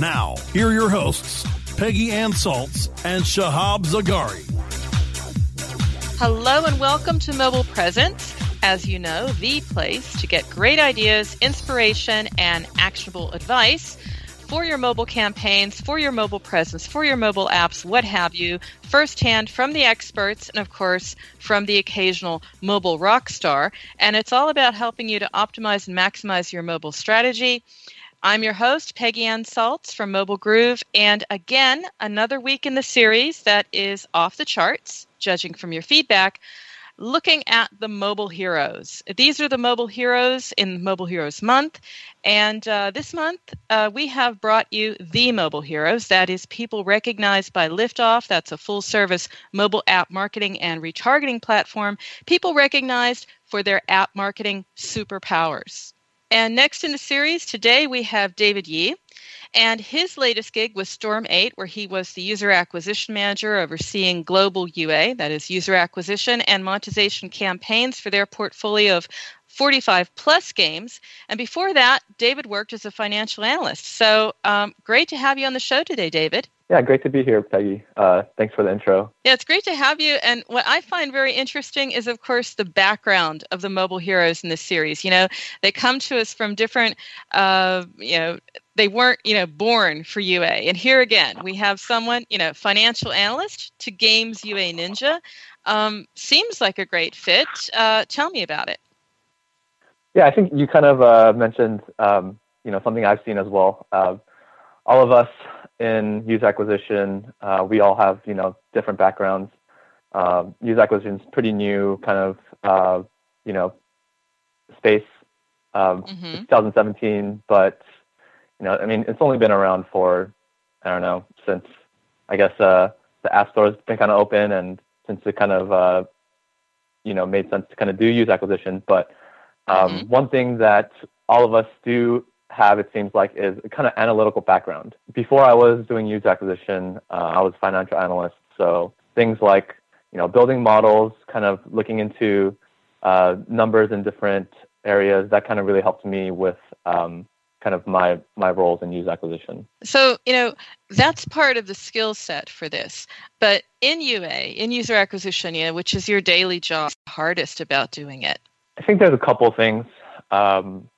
Now, here are your hosts, Peggy Anne Salz and Shahab Zargari. Hello and welcome to Mobile Presence. As you know, the place to get great ideas, inspiration, and actionable advice for your mobile campaigns, for your mobile presence, for your mobile apps, what have you, firsthand from the experts and, of course, from the occasional mobile rock star. And it's all about helping you to optimize and maximize your mobile strategy. I'm your host, Peggy Anne Salz from Mobile Groove, and again, another week in the series that is off the charts, judging from your feedback, looking at the mobile heroes. These are the mobile heroes in Mobile Heroes Month, and uh, this month uh, we have brought you the mobile heroes. That is, people recognized by Liftoff. That's a full service mobile app marketing and retargeting platform. People recognized for their app marketing superpowers. And next in the series, today we have David Yi. And his latest gig was Storm 8, where he was the user acquisition manager overseeing global UA, that is, user acquisition and monetization campaigns for their portfolio of 45 plus games. And before that, David worked as a financial analyst. So um, great to have you on the show today, David. Yeah, great to be here, Peggy. Uh, thanks for the intro. Yeah, it's great to have you. And what I find very interesting is, of course, the background of the mobile heroes in this series. You know, they come to us from different, uh, you know, they weren't, you know, born for UA. And here again, we have someone, you know, financial analyst to games UA Ninja. Um, seems like a great fit. Uh, tell me about it. Yeah, I think you kind of uh, mentioned, um, you know, something I've seen as well. Uh, all of us in user acquisition, uh, we all have you know different backgrounds. Um, user acquisition is pretty new, kind of uh, you know space. Um, mm-hmm. 2017, but you know, I mean, it's only been around for I don't know since I guess uh, the app store has been kind of open, and since it kind of uh, you know made sense to kind of do user acquisition. But um, mm-hmm. one thing that all of us do have, it seems like, is a kind of analytical background. Before I was doing user acquisition, uh, I was a financial analyst. So things like, you know, building models, kind of looking into uh, numbers in different areas, that kind of really helped me with um, kind of my my roles in user acquisition. So you know that's part of the skill set for this. But in UA, in user acquisition, you know, which is your daily job, hardest about doing it. I think there's a couple things. Um,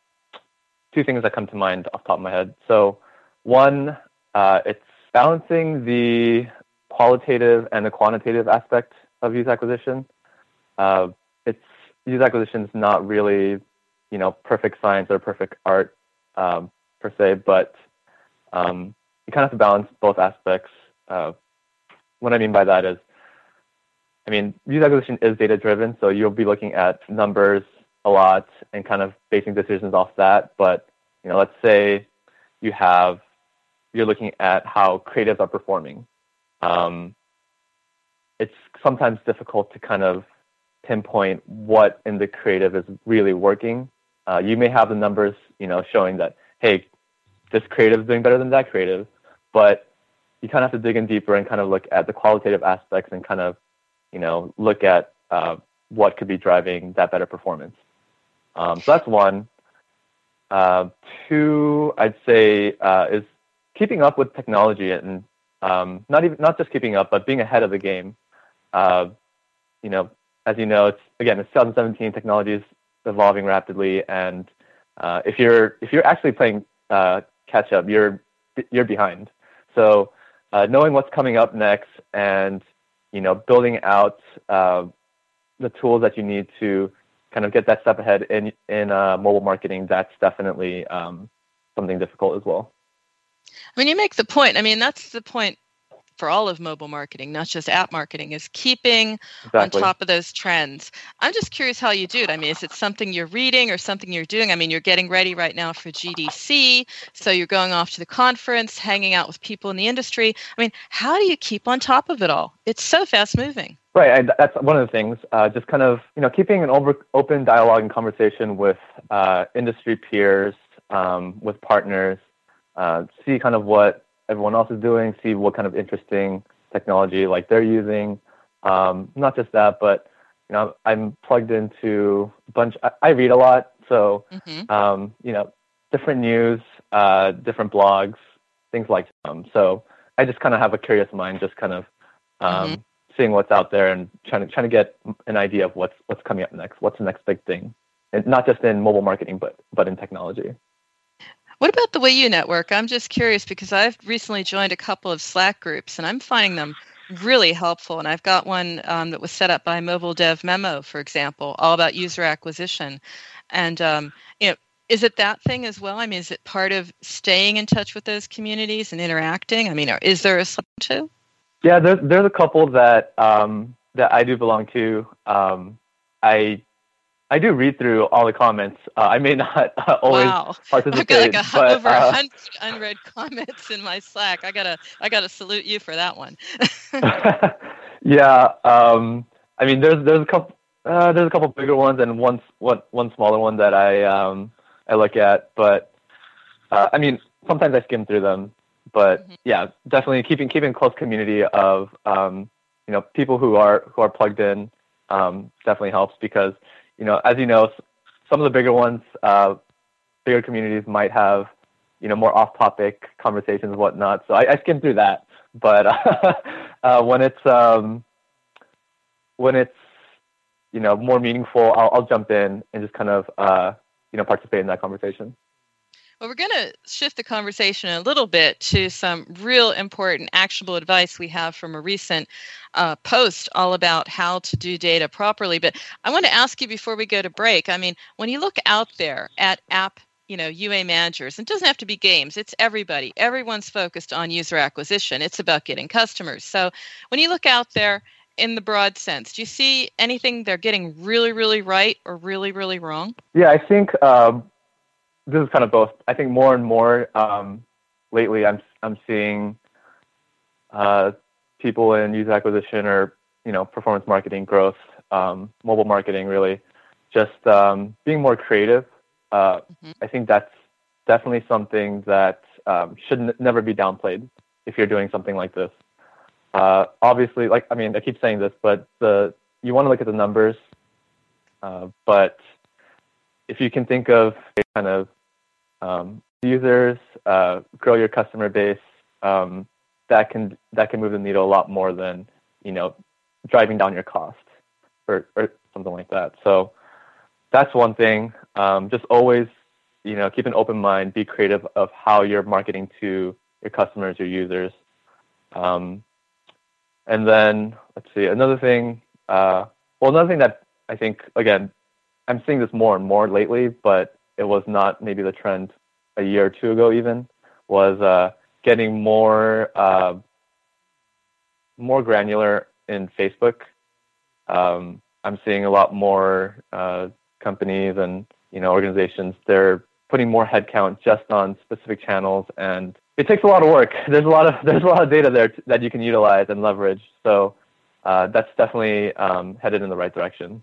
two things that come to mind off the top of my head. So, one, uh, it's balancing the qualitative and the quantitative aspect of user acquisition. Uh, it's user acquisition is not really, you know, perfect science or perfect art um, per se, but um, you kind of have to balance both aspects. Uh, what I mean by that is, I mean, user acquisition is data driven, so you'll be looking at numbers a lot and kind of basing decisions off that. But you know, let's say you have you're looking at how creatives are performing. Um, it's sometimes difficult to kind of pinpoint what in the creative is really working. Uh, you may have the numbers, you know, showing that hey, this creative is doing better than that creative, but you kind of have to dig in deeper and kind of look at the qualitative aspects and kind of, you know, look at uh, what could be driving that better performance. Um, so that's one. Uh, two, I'd say, uh, is keeping up with technology and um, not even not just keeping up, but being ahead of the game. Uh, you know, as you know, it's again, it's 2017. Technology is evolving rapidly, and uh, if you're if you're actually playing uh, catch up, you're you're behind. So uh, knowing what's coming up next, and you know, building out the tools that you need to kind of get that step ahead in in uh, mobile marketing, that's definitely um, something difficult as well. I mean, you make the point. I mean, that's the point for all of mobile marketing, not just app marketing, is keeping exactly. on top of those trends. I'm just curious how you do it. I mean, is it something you're reading or something you're doing? I mean, you're getting ready right now for GDC, so you're going off to the conference, hanging out with people in the industry. I mean, how do you keep on top of it all? It's so fast moving. Right, I, that's one of the things. Uh, just kind of you know keeping an over, open dialogue and conversation with uh, industry peers, um, with partners, uh, see kind of what everyone else is doing, see what kind of interesting technology like they're using. Um, not just that, but you know, I'm plugged into a bunch. I, I read a lot, so mm-hmm. um, you know, different news, uh, different blogs, things like that. Um, so I just kind of have a curious mind, just kind of um, mm-hmm. Seeing what's out there and trying to trying to get an idea of what's what's coming up next. What's the next big thing, and not just in mobile marketing, but but in technology. What about the way you network? I'm just curious because I've recently joined a couple of Slack groups and I'm finding them really helpful. And I've got one um, that was set up by Mobile Dev Memo, for example, all about user acquisition. And um, you know, is it that thing as well? I mean, is it part of staying in touch with those communities and interacting? I mean, is there a too? Yeah, there's there's a couple that um, that I do belong to. Um, I I do read through all the comments. Uh, I may not uh, always wow. participate. I've got like a, but, over uh, hundred unread comments in my Slack. I gotta I gotta salute you for that one. yeah, um, I mean, there's there's a couple uh, there's a couple bigger ones and one one one smaller one that I um, I look at, but uh, I mean, sometimes I skim through them. But mm-hmm. yeah, definitely keeping keeping close community of um, you know people who are who are plugged in um, definitely helps because you know, as you know, some of the bigger ones, uh, bigger communities might have, you know, more off-topic conversations and whatnot. So I, I skim through that. But uh, uh, when it's um, when it's you know more meaningful, I'll, I'll jump in and just kind of uh, you know participate in that conversation. Well, we're going to shift the conversation a little bit to some real important actionable advice we have from a recent uh, post all about how to do data properly. But I want to ask you before we go to break. I mean, when you look out there at app you know UA managers. It doesn't have to be games. It's everybody. Everyone's focused on user acquisition. It's about getting customers. So when you look out there in the broad sense, do you see anything they're getting really, really right or really, really wrong? Yeah, I think um, this is kind of both. I think more and more um, lately, I'm I'm seeing uh, people in user acquisition or you know performance marketing, growth, um, mobile marketing, really just um, being more creative. Uh, mm-hmm. I think that's definitely something that um, should n- never be downplayed if you're doing something like this. Uh, obviously, like I mean, I keep saying this, but the you want to look at the numbers, uh, but if you can think of kind of um, users, uh, grow your customer base, um, that can that can move the needle a lot more than you know driving down your cost or, or something like that. So that's one thing. Um, just always you know keep an open mind, be creative of how you're marketing to your customers, your users. Um, and then let's see another thing. Uh, well, another thing that I think again, I'm seeing this more and more lately, but it was not maybe the trend a year or two ago even was uh, getting more uh, more granular in Facebook. Um, I'm seeing a lot more uh, companies and you know organizations they're putting more headcount just on specific channels and it takes a lot of work. There's a lot of there's a lot of data there t- that you can utilize and leverage. So uh, that's definitely um, headed in the right direction.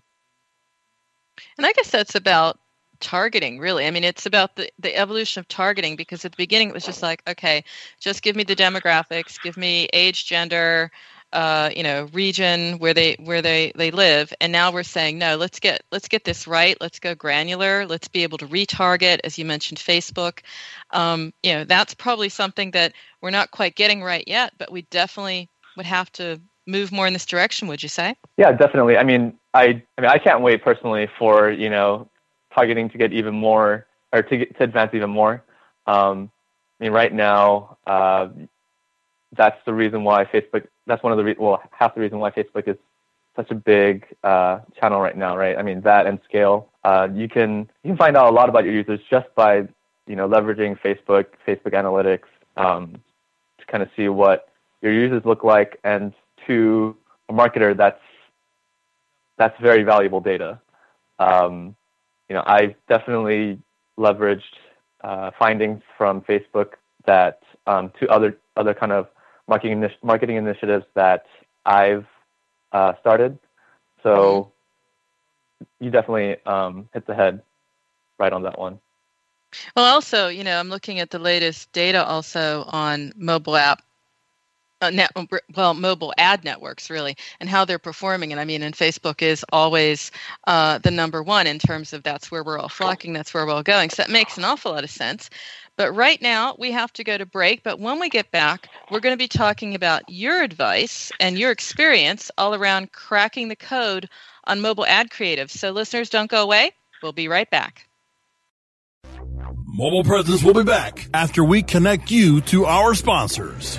And I guess that's about targeting really. I mean it's about the, the evolution of targeting because at the beginning it was just like okay just give me the demographics give me age gender uh, you know region where they where they they live. And now we're saying no let's get let's get this right. Let's go granular. Let's be able to retarget as you mentioned facebook. Um, you know that's probably something that we're not quite getting right yet but we definitely would have to move more in this direction would you say? Yeah definitely. I mean i i mean i can't wait personally for you know targeting to get even more or to get to advance even more um, i mean right now uh, that's the reason why facebook that's one of the re- well half the reason why Facebook is such a big uh, channel right now, right? I mean that and scale. Uh, you can you can find out a lot about your users just by you know leveraging Facebook, Facebook Analytics um, to kind of see what your users look like, and to a marketer, that's that's very valuable data. Um, you know, I've definitely leveraged uh, findings from Facebook that um, to other other kind of marketing marketing initiatives that I've uh, started. So mm-hmm. you definitely um, hit the head right on that one. Well, also, you know, I'm looking at the latest data also on mobile app uh, net, well, mobile ad networks really, and how they're performing. And I mean, and Facebook is always uh, the number one in terms of that's where we're all flocking, that's where we're all going. So that makes an awful lot of sense. But right now, we have to go to break. But when we get back, we're going to be talking about your advice and your experience all around cracking the code on mobile ad creative. So, listeners, don't go away. We'll be right back. Mobile Presence will be back after we connect you to our sponsors.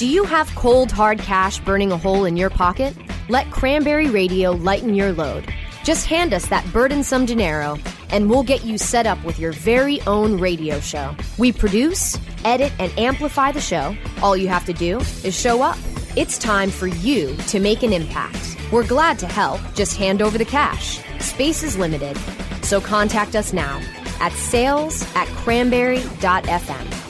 Do you have cold, hard cash burning a hole in your pocket? Let Cranberry Radio lighten your load. Just hand us that burdensome dinero, and we'll get you set up with your very own radio show. We produce, edit, and amplify the show. All you have to do is show up. It's time for you to make an impact. We're glad to help. Just hand over the cash. Space is limited, so contact us now at sales at cranberry.fm.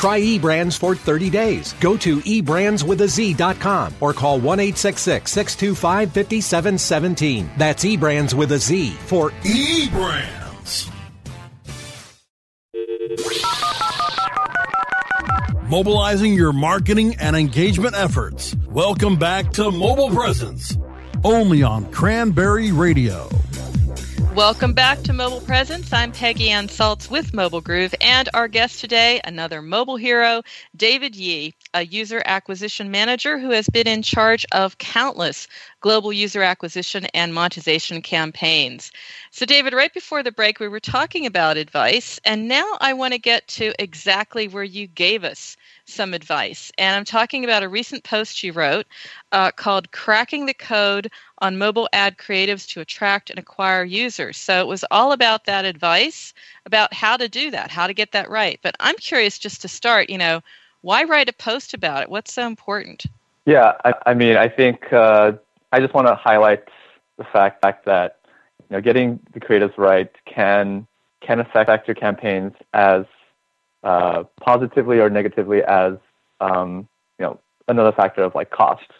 Try eBrands for 30 days. Go to eBrandsWithAZ.com or call 1 625 5717. That's eBrands with a Z for eBrands. Mobilizing your marketing and engagement efforts. Welcome back to Mobile Presence, only on Cranberry Radio. Welcome back to Mobile Presence. I'm Peggy Anne Salz with Mobile Groove, and our guest today, another mobile hero, David Yi, a user acquisition manager who has been in charge of countless global user acquisition and monetization campaigns. So, David, right before the break, we were talking about advice, and now I want to get to exactly where you gave us some advice. And I'm talking about a recent post you wrote uh, called Cracking the Code on Mobile Ad Creatives to Attract and Acquire Users. So it was all about that advice about how to do that, how to get that right. But I'm curious just to start, you know, why write a post about it? What's so important? Yeah, I, I mean, I think uh, I just want to highlight the fact that you know getting the creatives right can can affect your campaigns as uh, positively or negatively as um, you know another factor of like cost.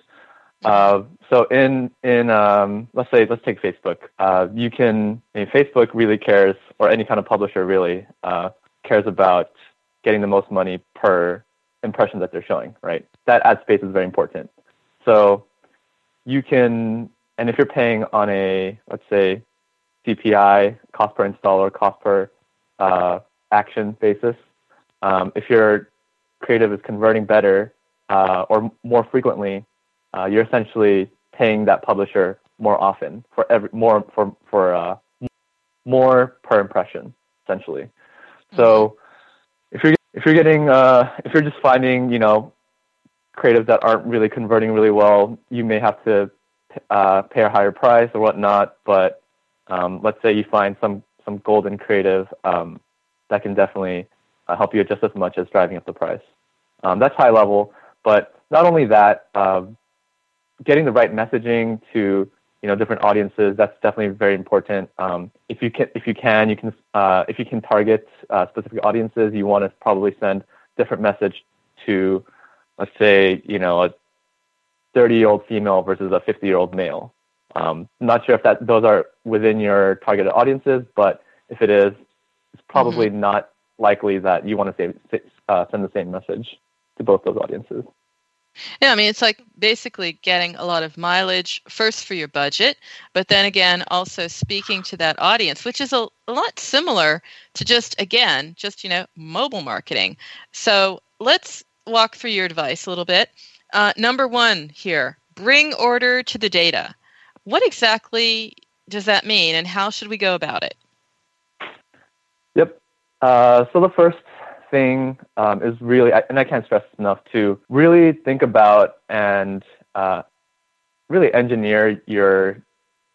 Uh, so in in um, let's say let's take Facebook. Uh, you can I mean, Facebook really cares, or any kind of publisher really uh, cares about getting the most money per impression that they're showing. Right. That ad space is very important. So you can, and if you're paying on a let's say CPI, cost per install or cost per uh, action basis, um, if your creative is converting better uh, or more frequently uh, you're essentially paying that publisher more often for every more for for uh, more per impression essentially. So if you're if you're getting uh, if you're just finding you know creatives that aren't really converting really well, you may have to uh, pay a higher price or whatnot. But um, let's say you find some some golden creative um, that can definitely uh, help you just as much as driving up the price. Um, that's high level, but not only that, um, getting the right messaging to you know different audiences that's definitely very important um, if you can if you can you can uh, if you can target uh, specific audiences you want to probably send different message to let's say you know a 30 year old female versus a 50 year old male um, not sure if that those are within your targeted audiences but if it is it's probably mm-hmm. not likely that you want to say, uh, send the same message to both those audiences yeah, I mean, it's like basically getting a lot of mileage first for your budget, but then again, also speaking to that audience, which is a, a lot similar to just, again, just, you know, mobile marketing. So let's walk through your advice a little bit. Uh, number one here bring order to the data. What exactly does that mean, and how should we go about it? Yep. Uh, so the first thing um, is really, and I can't stress enough to really think about and uh, really engineer your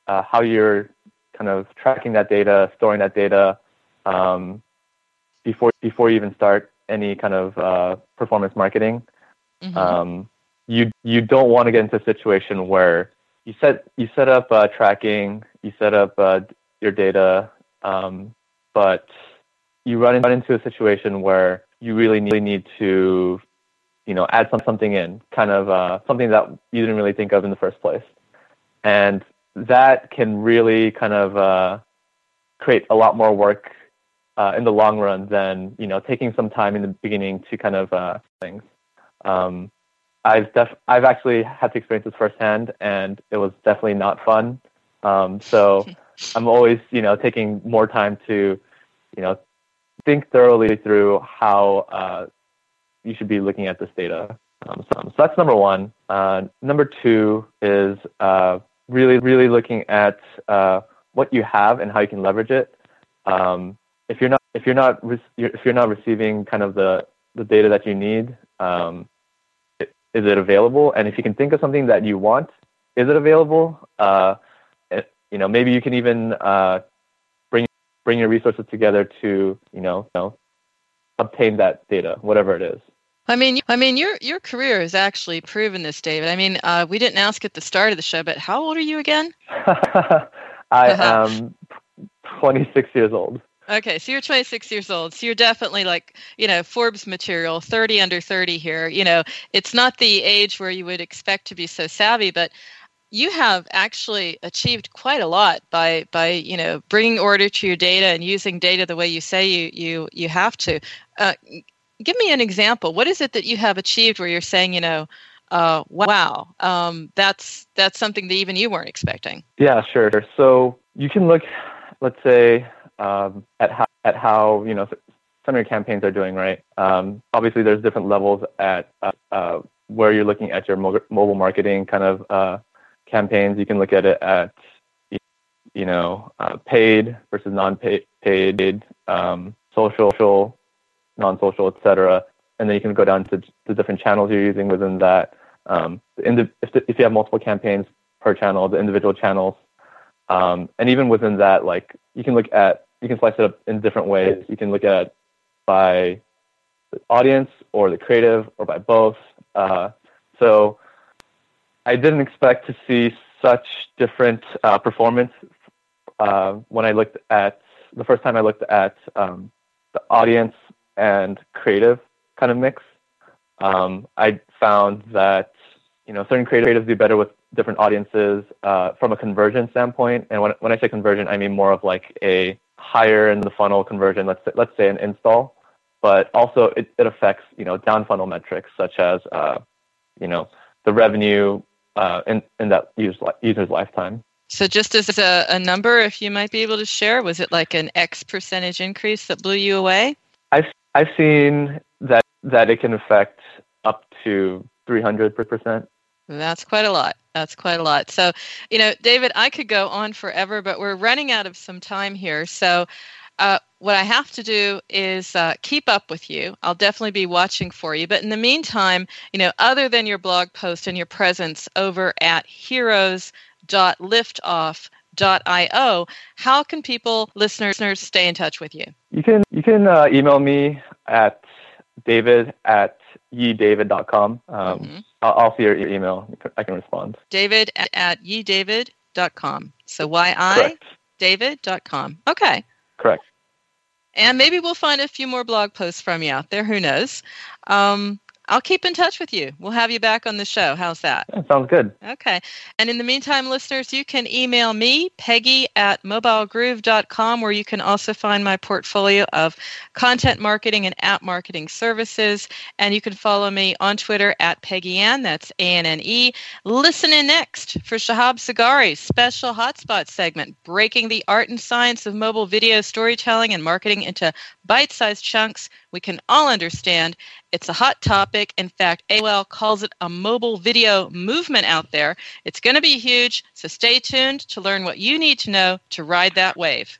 uh, how you're kind of tracking that data, storing that data um, before before you even start any kind of uh, performance marketing. Mm-hmm. Um, you you don't want to get into a situation where you set you set up uh, tracking, you set up uh, your data, um, but you run into a situation where you really need, need to, you know, add some, something in, kind of uh, something that you didn't really think of in the first place. And that can really kind of uh, create a lot more work uh, in the long run than, you know, taking some time in the beginning to kind of uh, things. Um, I've def- I've actually had to experience this firsthand, and it was definitely not fun. Um, so I'm always, you know, taking more time to, you know, think thoroughly through how uh, you should be looking at this data. Um, so, so, that's number one. Uh, number two is uh, really, really looking at uh, what you have and how you can leverage it. Um, if you're not, if you're not, re- if you're not receiving kind of the the data that you need, um, is it available? And if you can think of something that you want, is it available? Uh, you know, maybe you can even uh, bring your resources together to you know, you know obtain that data, whatever it is. I mean, I mean, your your career has actually proven this, David. I mean, uh, we didn't ask at the start of the show, but how old are you again? I am 26 years old. Okay, so you're 26 years old. So you're definitely like, you know, Forbes material, 30 under 30 here. You know, it's not the age where you would expect to be so savvy, but you have actually achieved quite a lot by by you know bringing order to your data and using data the way you say you you you have to. Uh, give me an example. What is it that you have achieved where you're saying you know, uh, wow, um, that's that's something that even you weren't expecting? Yeah, sure. So you can look, let's say, um, at how at how you know some of your campaigns are doing. Right. Um, obviously, there's different levels at uh, uh where you're looking at your mobile marketing kind of uh, campaigns. You can look at it at you know uh, paid versus non-paid, paid, um, social, non-social, etc. And then you can go down to the different channels you're using within that. Um, the, if, the, if you have multiple campaigns per channel, the individual channels, um, and even within that, like you can look at you can slice it up in different ways. You can look at by the audience or the creative or by both. Uh, so I didn't expect to see such different uh, performance uh, when I looked at the first time I looked at um, the audience and creative kind of mix. Um, I found that you know, certain creatives do better with different audiences uh, from a conversion standpoint. And when, when I say conversion, I mean more of like a higher in the funnel conversion, let's say, let's say an install, but also it, it affects, you know, down funnel metrics such as, uh, you know, the revenue uh, in, in that user's, user's lifetime. So, just as a, a, number, if you might be able to share, was it like an X percentage increase that blew you away? I've I've seen that that it can affect up to 300 percent. That's quite a lot. That's quite a lot. So, you know, David, I could go on forever, but we're running out of some time here. So, uh, what I have to do is uh, keep up with you. I'll definitely be watching for you. But in the meantime, you know, other than your blog post and your presence over at heroes.liftoff.io, how can people, listeners, stay in touch with you? You can you can uh, email me at david at yidavid.com. Um, mm-hmm. I'll, I'll, see your, your, email. I can respond. David at, at yidavid.com. So Y-I david.com. Okay. Correct. And maybe we'll find a few more blog posts from you out there. Who knows? Um, I'll keep in touch with you. We'll have you back on the show. How's that? that sounds good. Okay. And in the meantime, listeners, you can email me, Peggy at mobilegroove.com, where you can also find my portfolio of content marketing and app marketing services. And you can follow me on Twitter at Peggy Anne. That's A N N E. Listen in next for Shahab Zargari's special hotspot segment, breaking the art and science of mobile video storytelling and marketing into bite sized chunks we can all understand. It's a hot topic. In fact, AOL calls it a mobile video movement out there. It's going to be huge, so stay tuned to learn what you need to know to ride that wave.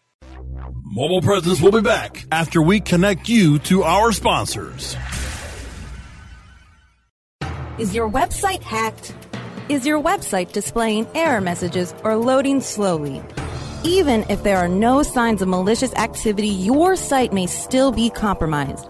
Mobile Presence will be back after we connect you to our sponsors. Is your website hacked? Is your website displaying error messages or loading slowly? Even if there are no signs of malicious activity, your site may still be compromised.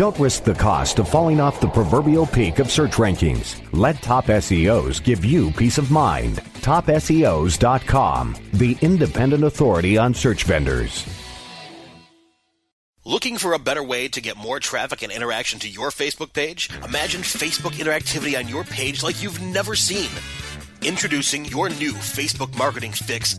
Don't risk the cost of falling off the proverbial peak of search rankings. Let Top SEOs give you peace of mind. TopSEOs.com, the independent authority on search vendors. Looking for a better way to get more traffic and interaction to your Facebook page? Imagine Facebook interactivity on your page like you've never seen. Introducing your new Facebook marketing fix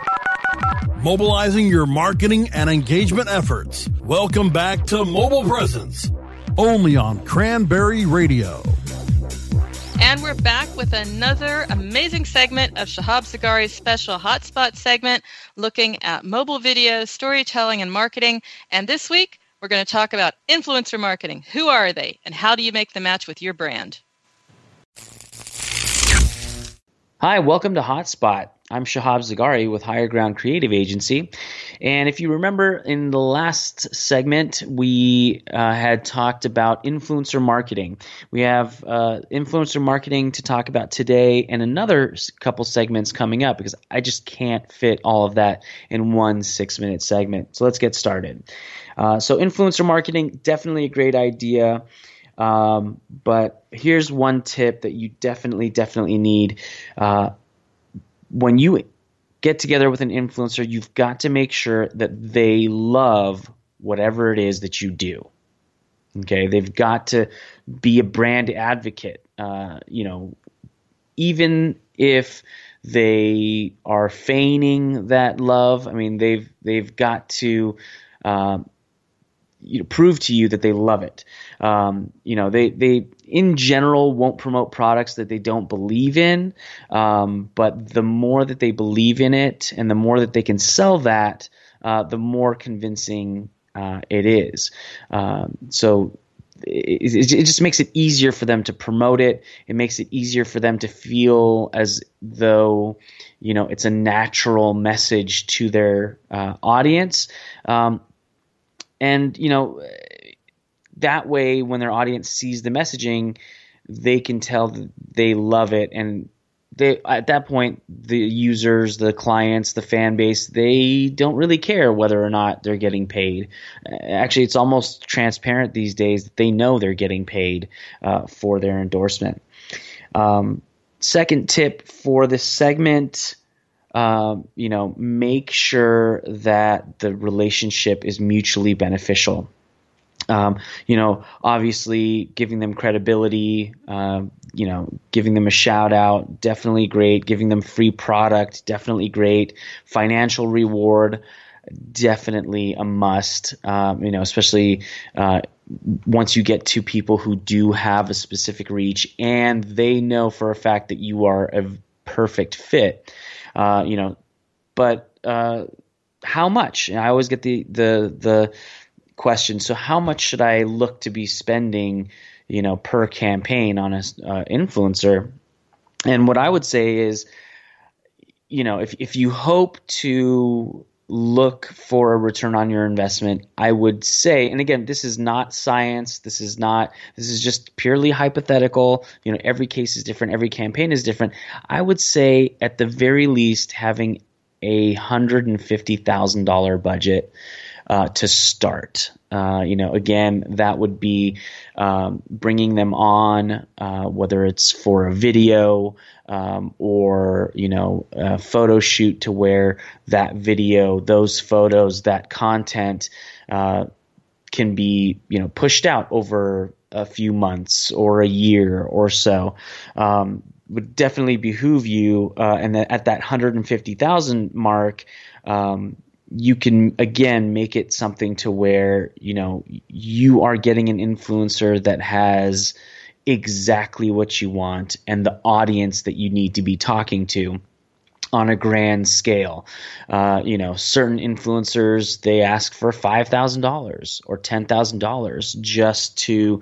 mobilizing your marketing and engagement efforts. Welcome back to Mobile Presence, only on Cranberry Radio. And we're back with another amazing segment of Shahab Zargari's special hotspot segment looking at mobile video, storytelling, and marketing. And this week, we're going to talk about influencer marketing. Who are they, and how do you make the match with your brand? Hi, welcome to Hotspot. I'm Shahab Zargari with Higher Ground Creative Agency. And if you remember in the last segment, we uh, had talked about influencer marketing. We have uh, influencer marketing to talk about today and another couple segments coming up because I just can't fit all of that in one six minute segment. So let's get started. Uh, so, influencer marketing, definitely a great idea. Um, but here's one tip that you definitely, definitely need. Uh, when you get together with an influencer, you've got to make sure that they love whatever it is that you do. Okay, they've got to be a brand advocate. Uh, you know, even if they are feigning that love, I mean, they've they've got to. Um, you know, prove to you that they love it. Um, you know, they they in general won't promote products that they don't believe in, um, but the more that they believe in it, and the more that they can sell that, uh, the more convincing uh, it is. Um, so it, it, just makes it easier for them to promote it. It makes it easier for them to feel as though you know it's a natural message to their uh, audience. Um, and you know that way when their audience sees the messaging they can tell that they love it. And they at that point the users the clients the fan base they don't really care whether or not they're getting paid. Actually it's almost transparent these days that they know they're getting paid uh, for their endorsement. Um, second tip for this segment um, you know, make sure that the relationship is mutually beneficial. Um, you know, obviously giving them credibility, uh, you know, giving them a shout out, definitely great. Giving them free product, definitely great. Financial reward, definitely a must. Um, you know, especially uh, once you get to people who do have a specific reach and they know for a fact that you are a perfect fit. Uh, you know, but uh, how much? I always get the the the question. So how much should I look to be spending? You know, per campaign on a uh, influencer. And what I would say is, you know, if if you hope to look for a return on your investment, I would say, and again, this is not science. This is not, this is just purely hypothetical. You know, every case is different. Every campaign is different. I would say at the very least having a hundred and fifty thousand dollar budget uh, to start. Uh, you know, again, that would be um, bringing them on, uh, whether it's for a video um, or you know a photo shoot, to where that video, those photos, that content uh, can be you know pushed out over a few months or a year or so. Um, would definitely behoove you, uh, and that at that 150,000 mark, um, you can again make it something to where you know you are getting an influencer that has exactly what you want and the audience that you need to be talking to on a grand scale. Uh, you know, certain influencers they ask for five thousand dollars or ten thousand dollars just to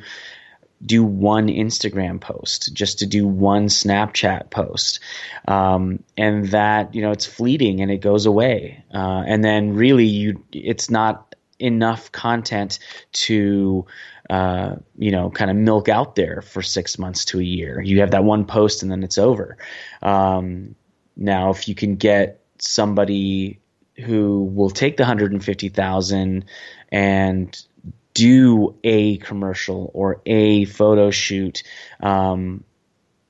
do one Instagram post, just to do one Snapchat post. Um, and that, you know, it's fleeting and it goes away. Uh, and then really you, it's not enough content to, uh, you know, kind of milk out there for six months to a year. You have that one post and then it's over. Um, now, if you can get somebody who will take the 150,000 and do a commercial or a photo shoot, um,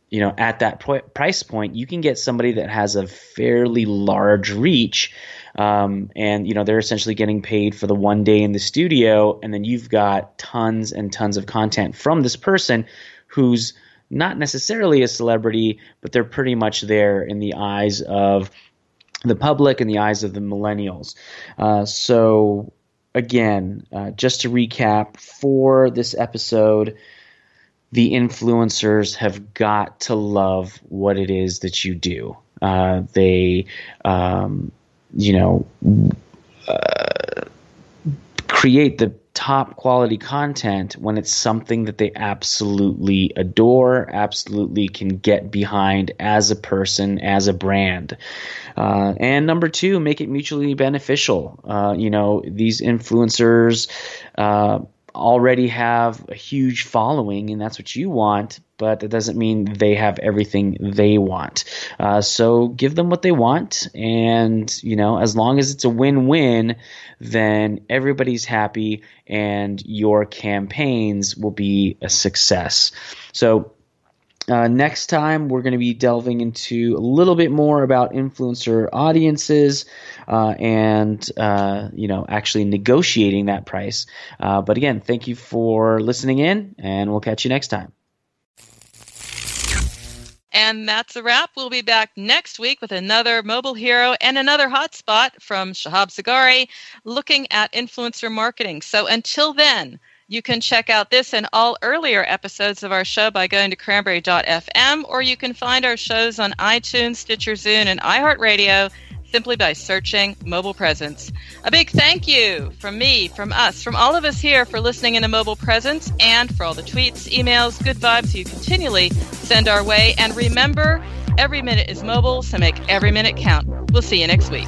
you know, at that po- price point, you can get somebody that has a fairly large reach. Um, and you know they're essentially getting paid for the one day in the studio, and then you've got tons and tons of content from this person who's not necessarily a celebrity, but they're pretty much there in the eyes of the public and the eyes of the millennials. Uh, so again, uh, just to recap for this episode, the influencers have got to love what it is that you do. Uh, they, um, you know, uh, create the top quality content when it's something that they absolutely adore, absolutely can get behind as a person, as a brand. Uh, and number two, make it mutually beneficial. Uh, you know, these influencers uh, already have a huge following, and that's what you want. But that doesn't mean they have everything they want. Uh, so give them what they want, and you know, as long as it's a win-win, then everybody's happy, and your campaigns will be a success. So. Uh, next time, we're going to be delving into a little bit more about influencer audiences uh, and uh, you know actually negotiating that price. Uh, but again, thank you for listening in, and we'll catch you next time. And that's a wrap. We'll be back next week with another mobile hero and another hotspot from Shahab Zargari looking at influencer marketing. So until then, you can check out this and all earlier episodes of our show by going to Kranberry.fm, or you can find our shows on iTunes, Stitcher, Zune, and iHeartRadio simply by searching Mobile Presence. A big thank you from me, from us, from all of us here for listening in a Mobile Presence and for all the tweets, emails, good vibes you continually send our way. And remember, every minute is mobile, so make every minute count. We'll see you next week.